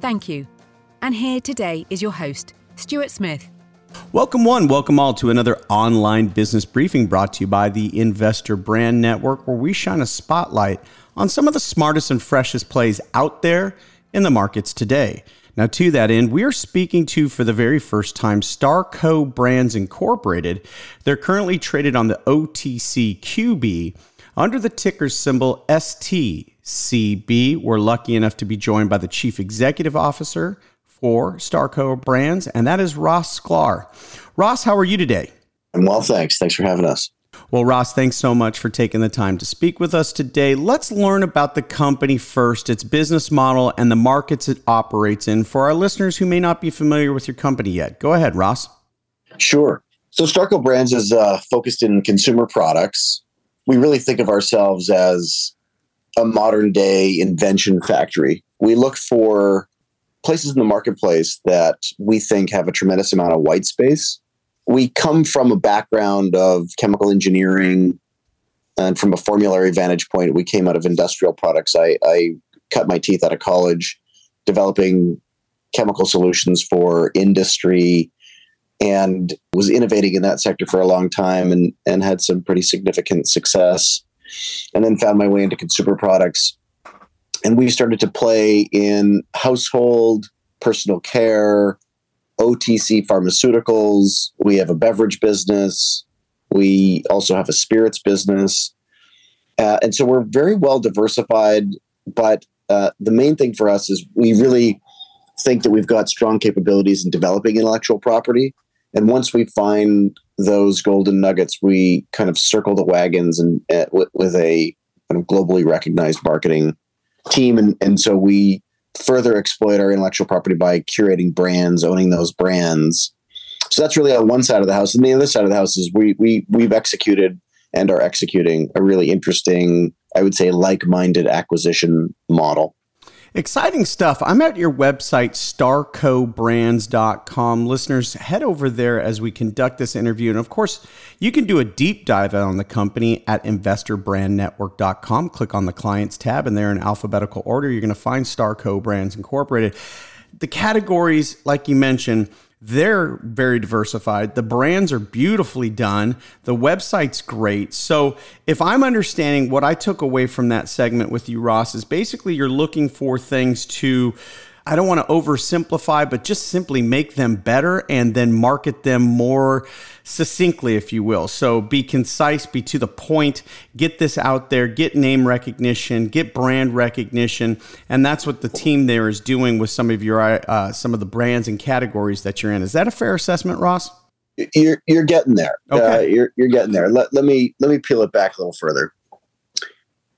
Thank you. And here today is your host, Stuart Smith. Welcome, one. Welcome all to another online business briefing brought to you by the Investor Brand Network, where we shine a spotlight on some of the smartest and freshest plays out there in the markets today. Now, to that end, we are speaking to, for the very first time, Starco Brands Incorporated. They're currently traded on the OTCQB under the ticker symbol STCB. We're lucky enough to be joined by the Chief Executive Officer for Starco Brands, and that is Ross Sklar. Ross, how are you today? I'm well, thanks. Thanks for having us. Well, Ross, thanks so much for taking the time to speak with us today. Let's learn about the company first, its business model, and the markets it operates in for our listeners who may not be familiar with your company yet. Go ahead, Ross. Sure. So, Starco Brands is uh, focused in consumer products. We really think of ourselves as a modern day invention factory. We look for places in the marketplace that we think have a tremendous amount of white space. We come from a background of chemical engineering, and from a formulary vantage point, we came out of industrial products. I, I cut my teeth out of college developing chemical solutions for industry and was innovating in that sector for a long time and, and had some pretty significant success. And then found my way into consumer products and we started to play in household, personal care, OTC pharmaceuticals. We have a beverage business. We also have a spirits business. Uh, and so we're very well diversified. But uh, the main thing for us is we really think that we've got strong capabilities in developing intellectual property. And once we find those golden nuggets, we kind of circle the wagons and uh, with, with a kind of globally recognized marketing team. And, and so we further exploit our intellectual property by curating brands, owning those brands. So that's really on one side of the house. And the other side of the house is we, we, we've executed and are executing a really interesting, I would say, like minded acquisition model. Exciting stuff. I'm at your website, starcobrands.com. Listeners, head over there as we conduct this interview. And of course, you can do a deep dive on the company at investorbrandnetwork.com. Click on the clients tab, and there in alphabetical order, you're going to find Starco Brands Incorporated. The categories, like you mentioned, they're very diversified. The brands are beautifully done. The website's great. So, if I'm understanding what I took away from that segment with you, Ross, is basically you're looking for things to I don't want to oversimplify, but just simply make them better and then market them more succinctly, if you will. So be concise, be to the point, get this out there, get name recognition, get brand recognition, and that's what the team there is doing with some of your uh, some of the brands and categories that you're in. Is that a fair assessment, Ross? You're you're getting there. Okay. Uh, you're you're getting there. Let, let me let me peel it back a little further.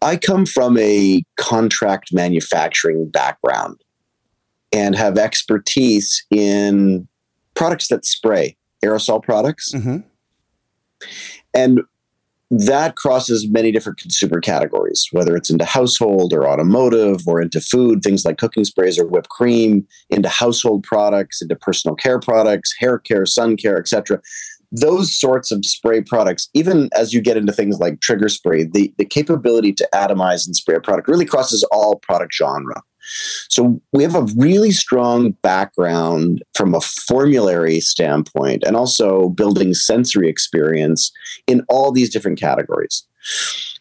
I come from a contract manufacturing background and have expertise in products that spray, aerosol products. Mm-hmm. And that crosses many different consumer categories, whether it's into household or automotive or into food, things like cooking sprays or whipped cream, into household products, into personal care products, hair care, sun care, etc. Those sorts of spray products, even as you get into things like trigger spray, the, the capability to atomize and spray a product really crosses all product genre. So we have a really strong background from a formulary standpoint and also building sensory experience in all these different categories.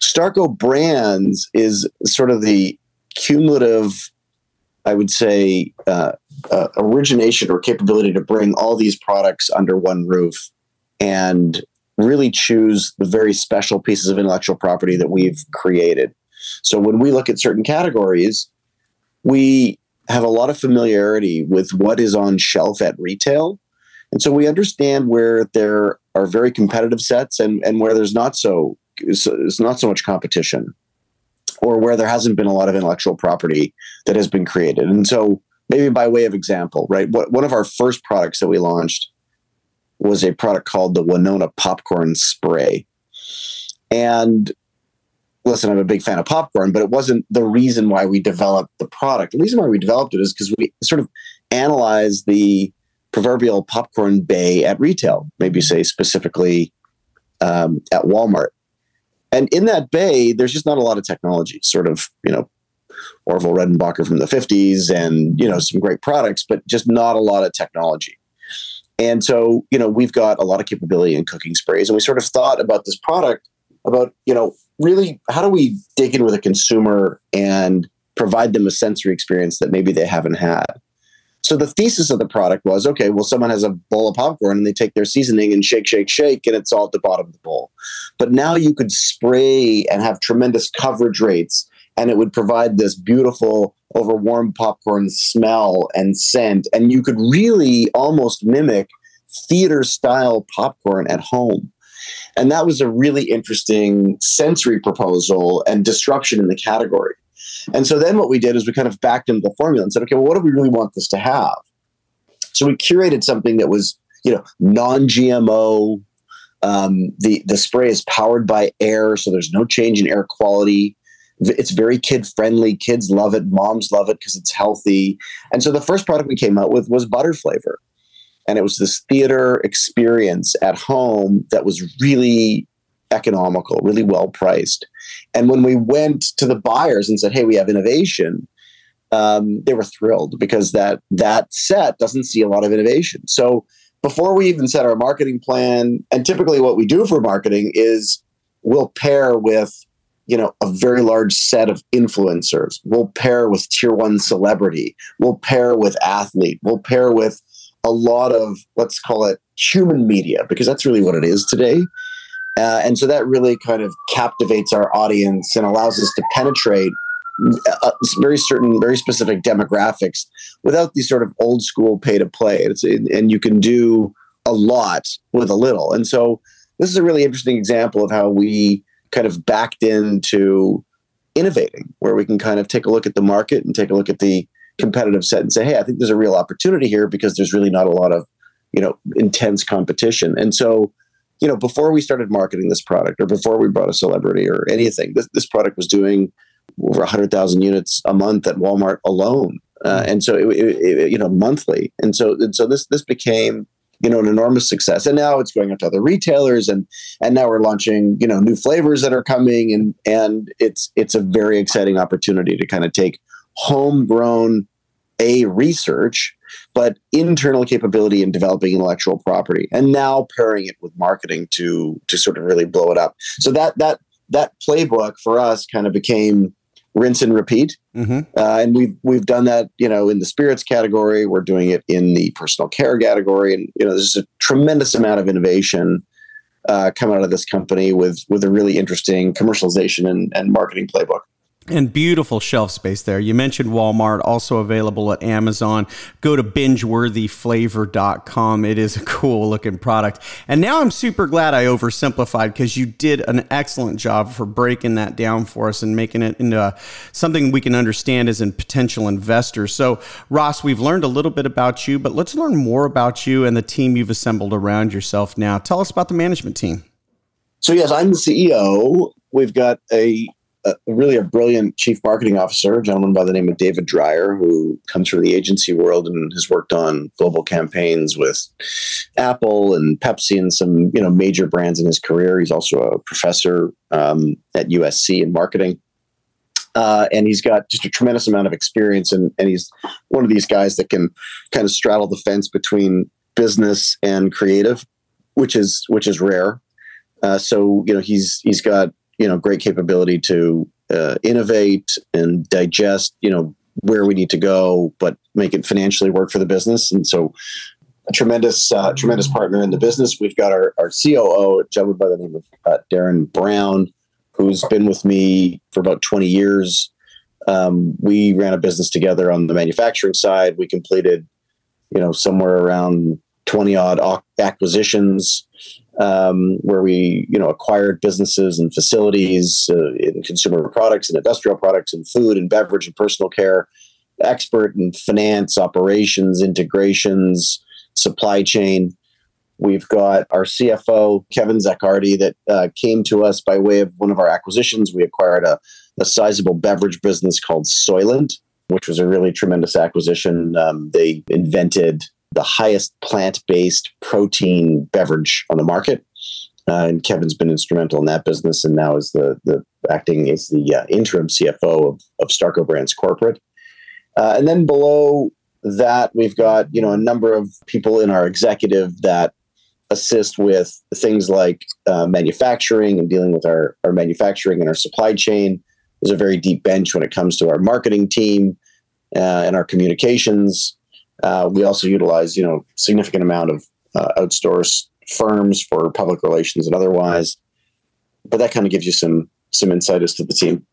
Starco Brands is sort of the cumulative, I would say, uh, uh, origination or capability to bring all these products under one roof and really choose the very special pieces of intellectual property that we've created. So when we look at certain categories, we have a lot of familiarity with what is on shelf at retail. And so we understand where there are very competitive sets and, and where there's not so it's not so much competition or where there hasn't been a lot of intellectual property that has been created. And so maybe by way of example, right? What, one of our first products that we launched was a product called the Winona popcorn spray. And listen, I'm a big fan of popcorn, but it wasn't the reason why we developed the product. The reason why we developed it is because we sort of analyzed the proverbial popcorn bay at retail, maybe say specifically um, at Walmart. And in that bay, there's just not a lot of technology, sort of, you know, Orville Redenbacher from the 50s and, you know, some great products, but just not a lot of technology. And so, you know, we've got a lot of capability in cooking sprays. And we sort of thought about this product about, you know, really how do we dig in with a consumer and provide them a sensory experience that maybe they haven't had? So the thesis of the product was okay, well, someone has a bowl of popcorn and they take their seasoning and shake, shake, shake, and it's all at the bottom of the bowl. But now you could spray and have tremendous coverage rates, and it would provide this beautiful over warm popcorn smell and scent. And you could really almost mimic theater style popcorn at home. And that was a really interesting sensory proposal and disruption in the category. And so then what we did is we kind of backed into the formula and said, okay, well, what do we really want this to have? So we curated something that was, you know, non-GMO. Um, the the spray is powered by air, so there's no change in air quality. It's very kid friendly. Kids love it. Moms love it because it's healthy. And so the first product we came out with was butter flavor. And it was this theater experience at home that was really economical, really well priced. And when we went to the buyers and said, "Hey, we have innovation," um, they were thrilled because that that set doesn't see a lot of innovation. So before we even set our marketing plan, and typically what we do for marketing is we'll pair with you know a very large set of influencers. We'll pair with tier one celebrity. We'll pair with athlete. We'll pair with a lot of let's call it human media because that's really what it is today uh, and so that really kind of captivates our audience and allows us to penetrate uh, very certain, very specific demographics without these sort of old school pay to play. And you can do a lot with a little. And so this is a really interesting example of how we kind of backed into innovating, where we can kind of take a look at the market and take a look at the competitive set and say, hey, I think there's a real opportunity here because there's really not a lot of, you know, intense competition. And so you know, before we started marketing this product or before we brought a celebrity or anything, this, this product was doing over 100,000 units a month at Walmart alone. Uh, and so, it, it, it, you know, monthly. And so, and so this, this became, you know, an enormous success. And now it's going out to other retailers and, and now we're launching, you know, new flavors that are coming and, and it's, it's a very exciting opportunity to kind of take homegrown a research but internal capability in developing intellectual property and now pairing it with marketing to to sort of really blow it up. So that that that playbook for us kind of became rinse and repeat. Mm-hmm. uh, and we've we've done that you know in the spirits category. We're doing it in the personal care category. And you know there's a tremendous amount of innovation uh, come out of this company with with a really interesting commercialization and, and marketing playbook and beautiful shelf space there. You mentioned Walmart, also available at Amazon. Go to bingeworthyflavor.com. It is a cool looking product. And now I'm super glad I oversimplified because you did an excellent job for breaking that down for us and making it into uh, something we can understand as a potential investor. So, Ross, we've learned a little bit about you, but let's learn more about you and the team you've assembled around yourself now. Tell us about the management team. So, yes, I'm the CEO. We've got a a, really a brilliant chief marketing officer, a gentleman by the name of David Dreyer, who comes from the agency world and has worked on global campaigns with Apple and Pepsi and some you know major brands in his career. He's also a professor um, at USC in marketing. Uh, and he's got just a tremendous amount of experience, and, and he's one of these guys that can kind of straddle the fence between business and creative, which is which is rare. Uh, so you know he's he's got you know great capability to uh, innovate and digest you know where we need to go, but make it financially work for the business. And so, a tremendous, uh, tremendous partner in the business. We've got our, our COO, gentleman by the name of uh, Darren Brown, who's been with me for about 20 years. Um, we ran a business together on the manufacturing side. We completed, you know, somewhere around 20 odd acquisitions um, where we, you know, acquired businesses and facilities uh, in consumer products and industrial products and food and beverage and personal care, expert in finance, operations, integrations, supply chain. We've got our CFO, Kevin Zaccardi, that uh, came to us by way of one of our acquisitions. We acquired a, a sizable beverage business called Soylent, which was a really tremendous acquisition. Um, they invented the highest plant based protein beverage on the market. Uh, and Kevin's been instrumental in that business and now is the, the acting as the uh, interim CFO of, of Starco Brands Corporate. Uh, and then below that, we've got you know a number of people in our executive that assist with things like uh, manufacturing and dealing with our, our manufacturing and our supply chain. There's a very deep bench when it comes to our marketing team uh, and our communications. Uh, we also utilize, you know, significant amount of uh, firms for public relations and otherwise. But that kind of gives you some some insight as to the team.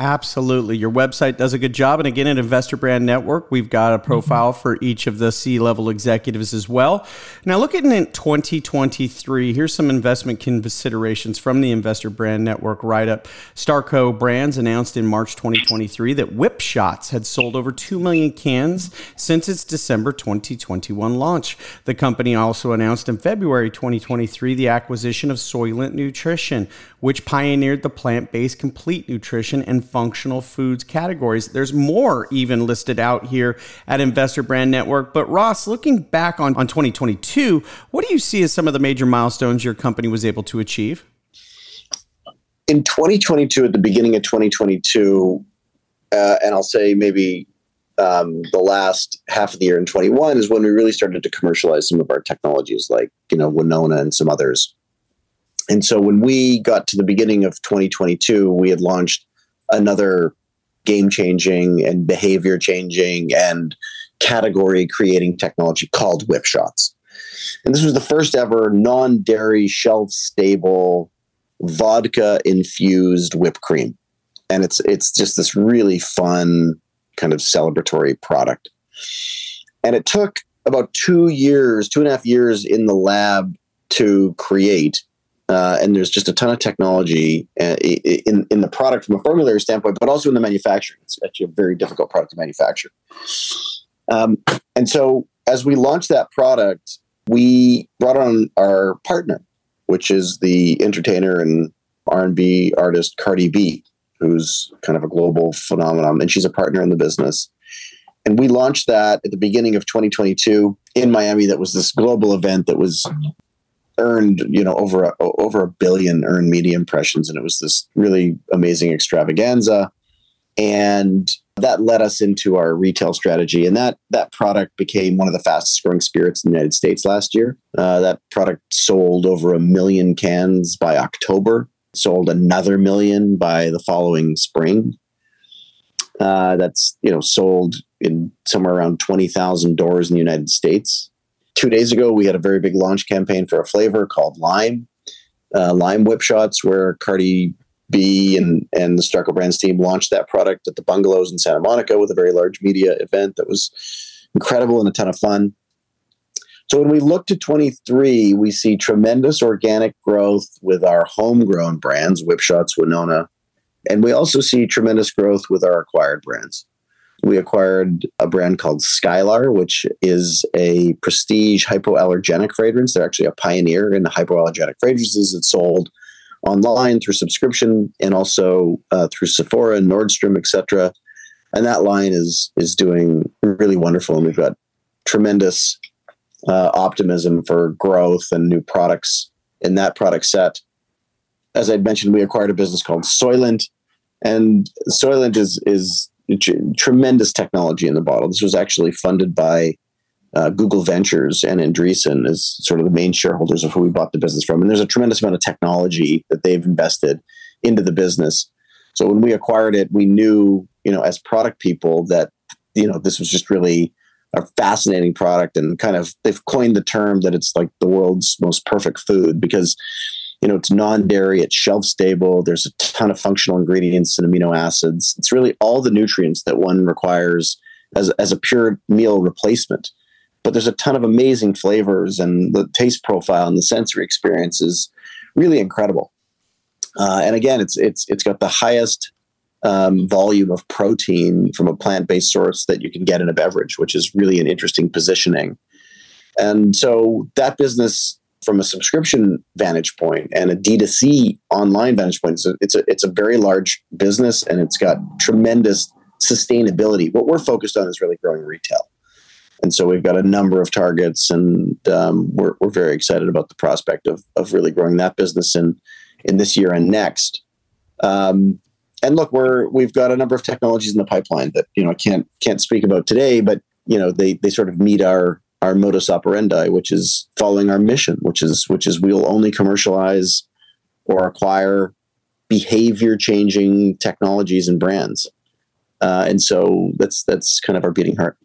Absolutely. Your website does a good job. And again, at Investor Brand Network, we've got a profile mm-hmm. for each of the C level executives as well. Now, looking at 2023, here's some investment considerations from the Investor Brand Network write up. Starco Brands announced in March 2023 that Whip Shots had sold over 2 million cans since its December 2021 launch. The company also announced in February 2023 the acquisition of Soylent Nutrition, which pioneered the plant based complete nutrition and functional foods categories. There's more even listed out here at Investor Brand Network. But Ross, looking back on, on 2022, what do you see as some of the major milestones your company was able to achieve? In 2022, at the beginning of 2022, uh, and I'll say maybe um, the last half of the year in 21 is when we really started to commercialize some of our technologies like, you know, Winona and some others. And so when we got to the beginning of 2022, we had launched another game changing and behavior changing and category creating technology called whip shots. And this was the first ever non dairy, shelf stable, vodka infused whipped cream. And it's it's just this really fun kind of celebratory product. And it took about two years, two and a half years in the lab to create uh, and there's just a ton of technology uh, in in the product from a formulary standpoint, but also in the manufacturing. It's actually a very difficult product to manufacture. Um, and so, as we launched that product, we brought on our partner, which is the entertainer and R and B artist Cardi B, who's kind of a global phenomenon, and she's a partner in the business. And we launched that at the beginning of 2022 in Miami. That was this global event that was earned you know over a, over a billion earned media impressions, and it was this really amazing extravaganza, and that led us into our retail strategy, and that that product became one of the fastest growing spirits in the United States last year. Uh, that product sold over a million cans by October, sold another million by the following spring. Uh, that's you know sold in somewhere around twenty thousand doors in the United States two days ago, we had a very big launch campaign for a flavor called Lime, uh, Lime Whip Shots, where Cardi B and, and the Starco Brands team launched that product at the bungalows in Santa Monica with a very large media event that was incredible and a ton of fun. So when we look to 23, we see tremendous organic growth with our homegrown brands, Whip Shots, Winona, and we also see tremendous growth with our acquired brands we acquired a brand called Skylar, which is a prestige hypoallergenic fragrance. They're actually a pioneer in the hypoallergenic fragrances. It's sold online through subscription and also uh, through Sephora Nordstrom, etc. And that line is is doing really wonderful, and we've got tremendous uh, optimism for growth and new products in that product set. As I mentioned, we acquired a business called Soylent, and Soylent is is tremendous technology in the bottle. This was actually funded by uh, Google Ventures and Andreessen as sort of the main shareholders of who we bought the business from. And there's a tremendous amount of technology that they've invested into the business. So when we acquired it, we knew, you know, as product people that you know, this was just really a fascinating product and kind of they've coined the term that it's like the world's most perfect food because you know it's non-dairy it's shelf stable there's a ton of functional ingredients and amino acids. It's really all the nutrients that one requires as, as a pure meal replacement. But there's a ton of amazing flavors and the taste profile and the sensory experience is really incredible. Uh, and again it's it's it's got the highest um, volume of protein from a plant-based source that you can get in a beverage which is really an interesting positioning. And so that business from a subscription vantage point and a D2C online vantage point, it's a, it's a, it's a very large business and it's got tremendous sustainability. What we're focused on is really growing retail. And so we've got a number of targets and um, we're, we're very excited about the prospect of, of really growing that business in, in this year and next. Um, and look, we're, we've got a number of technologies in the pipeline that, you know, I can't, can't speak about today, but you know, they, they sort of meet our, our modus operandi, which is following our mission, which is which is we will only commercialize or acquire behavior changing technologies and brands. Uh, and so that's that's kind of our beating heart.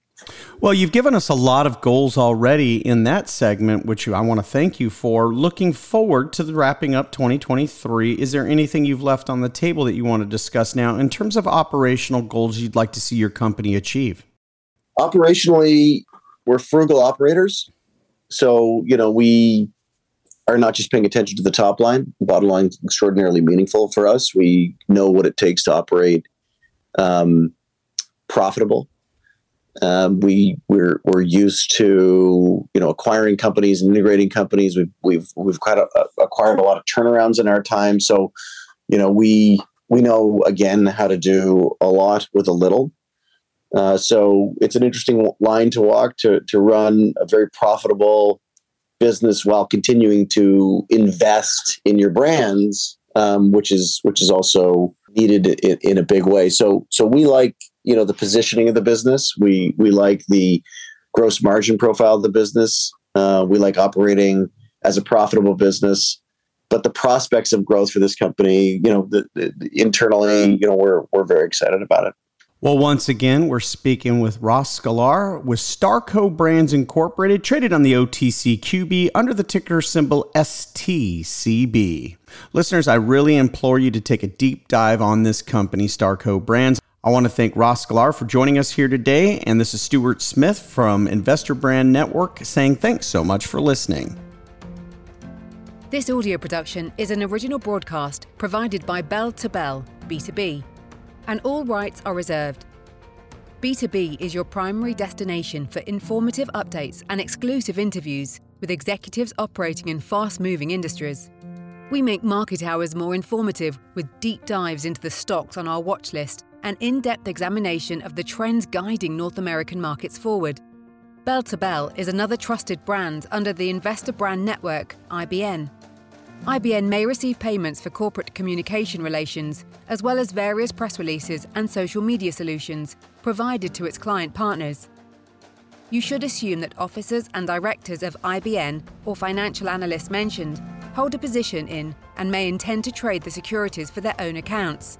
Well, you've given us a lot of goals already in that segment, which I want to thank you for. Looking forward to the wrapping up 2023, is there anything you've left on the table that you want to discuss now in terms of operational goals you'd like to see your company achieve? Operationally, we're frugal operators. So, you know, we are not just paying attention to the top line. The bottom line is extraordinarily meaningful for us. We know what it takes to operate um, profitable. Um, we we're we're used to you know acquiring companies and integrating companies. We've we've we've quite a, acquired a lot of turnarounds in our time. So you know we we know again how to do a lot with a little. Uh, so it's an interesting line to walk to to run a very profitable business while continuing to invest in your brands, um, which is which is also needed in, in, a big way. So so we like you know the positioning of the business. We we like the gross margin profile of the business. Uh, we like operating as a profitable business. But the prospects of growth for this company, you know, the, the, internally, you know, we're we're very excited about it. Well, once again, we're speaking with Ross Sklar with Starco Brands Incorporated, traded on the OTCQB under the ticker symbol STCB. Listeners, I really implore you to take a deep dive on this company, Starco Brands. I want to thank Ross Sklar for joining us here today, and this is Stuart Smith from Investor Brand Network saying thanks so much for listening. This audio production is an original broadcast provided by Bell to Bell, B2B and all rights are reserved. B2B is your primary destination for informative updates and exclusive interviews with executives operating in fast moving industries. We make market hours more informative with deep dives into the stocks on our watch list and in depth examination of the trends guiding North American markets forward. Bell to Bell is another trusted brand under the Investor Brand Network, IBN. IBN may receive payments for corporate communication relations, as well as various press releases and social media solutions provided to its client partners. You should assume that officers and directors of IBN or financial analysts mentioned hold a position in and may intend to trade the securities for their own accounts.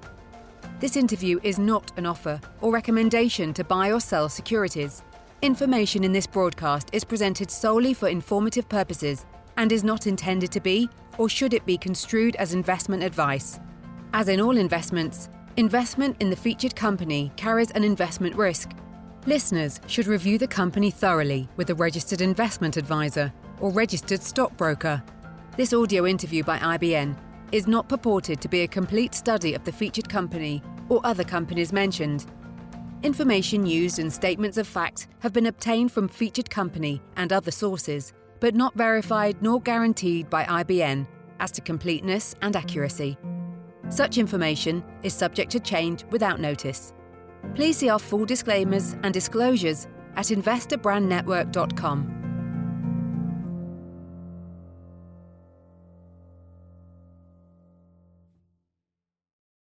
This interview is not an offer or recommendation to buy or sell securities. Information in this broadcast is presented solely for informative purposes and is not intended to be or should it be construed as investment advice? As in all investments, investment in the featured company carries an investment risk. Listeners should review the company thoroughly with a registered investment advisor or registered stockbroker. This audio interview by IBN is not purported to be a complete study of the featured company or other companies mentioned. Information used in statements of fact have been obtained from featured company and other sources but not verified nor guaranteed by IBN as to completeness and accuracy. Such information is subject to change without notice. Please see our full disclaimers and disclosures at investorbrandnetwork.com.